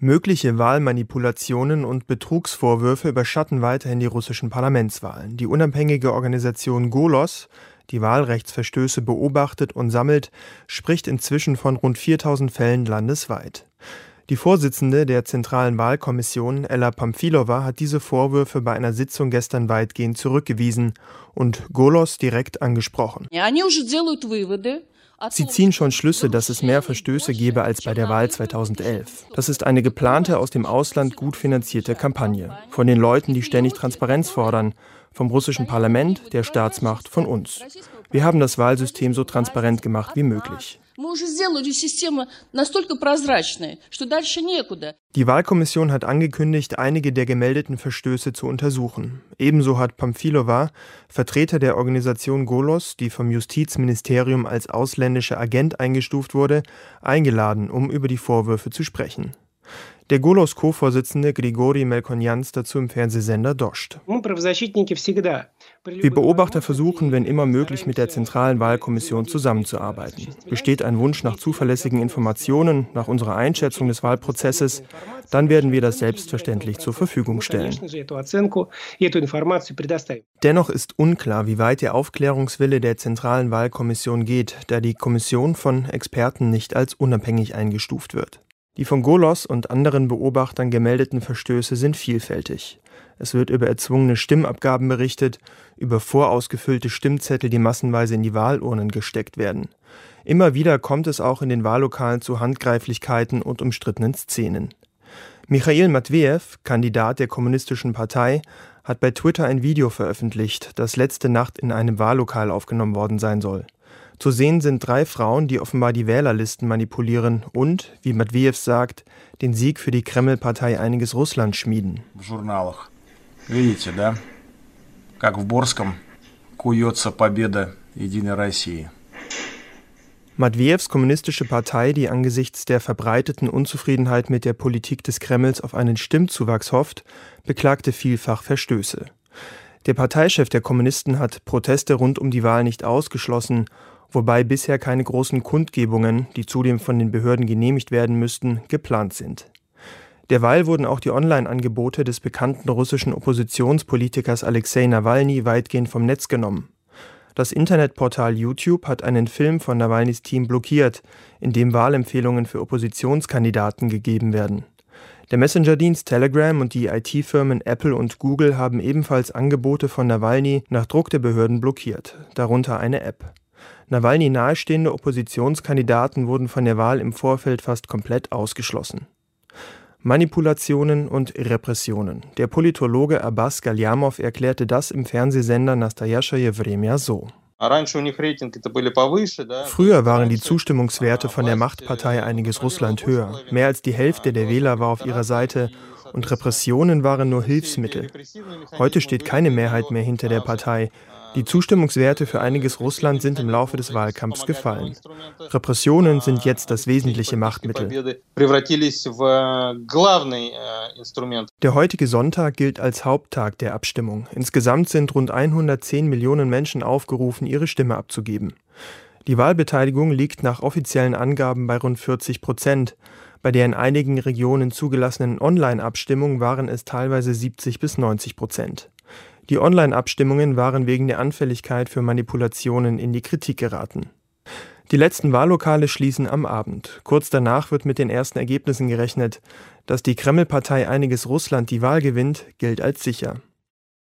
Mögliche Wahlmanipulationen und Betrugsvorwürfe überschatten weiterhin die russischen Parlamentswahlen. Die unabhängige Organisation Golos, die Wahlrechtsverstöße beobachtet und sammelt, spricht inzwischen von rund 4000 Fällen landesweit. Die Vorsitzende der Zentralen Wahlkommission, Ella Pamfilova, hat diese Vorwürfe bei einer Sitzung gestern weitgehend zurückgewiesen und Golos direkt angesprochen. Sie ziehen schon Schlüsse, dass es mehr Verstöße gebe als bei der Wahl 2011. Das ist eine geplante, aus dem Ausland gut finanzierte Kampagne. Von den Leuten, die ständig Transparenz fordern. Vom russischen Parlament, der Staatsmacht, von uns. Wir haben das Wahlsystem so transparent gemacht wie möglich. Die Wahlkommission hat angekündigt, einige der gemeldeten Verstöße zu untersuchen. Ebenso hat Pamfilova, Vertreter der Organisation Golos, die vom Justizministerium als ausländischer Agent eingestuft wurde, eingeladen, um über die Vorwürfe zu sprechen. Der Golos Co-Vorsitzende Grigori Melkonjans dazu im Fernsehsender Dost. Wir Beobachter versuchen, wenn immer möglich, mit der Zentralen Wahlkommission zusammenzuarbeiten. Besteht ein Wunsch nach zuverlässigen Informationen, nach unserer Einschätzung des Wahlprozesses, dann werden wir das selbstverständlich zur Verfügung stellen. Dennoch ist unklar, wie weit der Aufklärungswille der Zentralen Wahlkommission geht, da die Kommission von Experten nicht als unabhängig eingestuft wird. Die von Golos und anderen Beobachtern gemeldeten Verstöße sind vielfältig. Es wird über erzwungene Stimmabgaben berichtet, über vorausgefüllte Stimmzettel, die massenweise in die Wahlurnen gesteckt werden. Immer wieder kommt es auch in den Wahllokalen zu Handgreiflichkeiten und umstrittenen Szenen. Michail Matvejew, Kandidat der Kommunistischen Partei, hat bei Twitter ein Video veröffentlicht, das letzte Nacht in einem Wahllokal aufgenommen worden sein soll. Zu sehen sind drei Frauen, die offenbar die Wählerlisten manipulieren und, wie Matvejew sagt, den Sieg für die Kreml-Partei einiges Russland schmieden. Видите, да? Как в Борском куется победа Единой России. Matvejews kommunistische Partei, die angesichts der verbreiteten Unzufriedenheit mit der Politik des Kremls auf einen Stimmzuwachs hofft, beklagte vielfach Verstöße. Der Parteichef der Kommunisten hat Proteste rund um die Wahl nicht ausgeschlossen wobei bisher keine großen Kundgebungen, die zudem von den Behörden genehmigt werden müssten, geplant sind. Derweil wurden auch die Online-Angebote des bekannten russischen Oppositionspolitikers Alexei Nawalny weitgehend vom Netz genommen. Das Internetportal YouTube hat einen Film von Nawalnys Team blockiert, in dem Wahlempfehlungen für Oppositionskandidaten gegeben werden. Der Messenger-Dienst Telegram und die IT-Firmen Apple und Google haben ebenfalls Angebote von Nawalny nach Druck der Behörden blockiert, darunter eine App. Nawalny nahestehende Oppositionskandidaten wurden von der Wahl im Vorfeld fast komplett ausgeschlossen. Manipulationen und Repressionen. Der Politologe Abbas Galyamov erklärte das im Fernsehsender Nastajaschaya Vremya so. Früher waren die Zustimmungswerte von der Machtpartei einiges Russland höher. Mehr als die Hälfte der Wähler war auf ihrer Seite und Repressionen waren nur Hilfsmittel. Heute steht keine Mehrheit mehr hinter der Partei. Die Zustimmungswerte für einiges Russland sind im Laufe des Wahlkampfs gefallen. Repressionen sind jetzt das wesentliche Machtmittel. Der heutige Sonntag gilt als Haupttag der Abstimmung. Insgesamt sind rund 110 Millionen Menschen aufgerufen, ihre Stimme abzugeben. Die Wahlbeteiligung liegt nach offiziellen Angaben bei rund 40 Prozent. Bei der in einigen Regionen zugelassenen Online-Abstimmung waren es teilweise 70 bis 90 Prozent. Die Online-Abstimmungen waren wegen der Anfälligkeit für Manipulationen in die Kritik geraten. Die letzten Wahllokale schließen am Abend. Kurz danach wird mit den ersten Ergebnissen gerechnet. Dass die Kreml-Partei einiges Russland die Wahl gewinnt, gilt als sicher.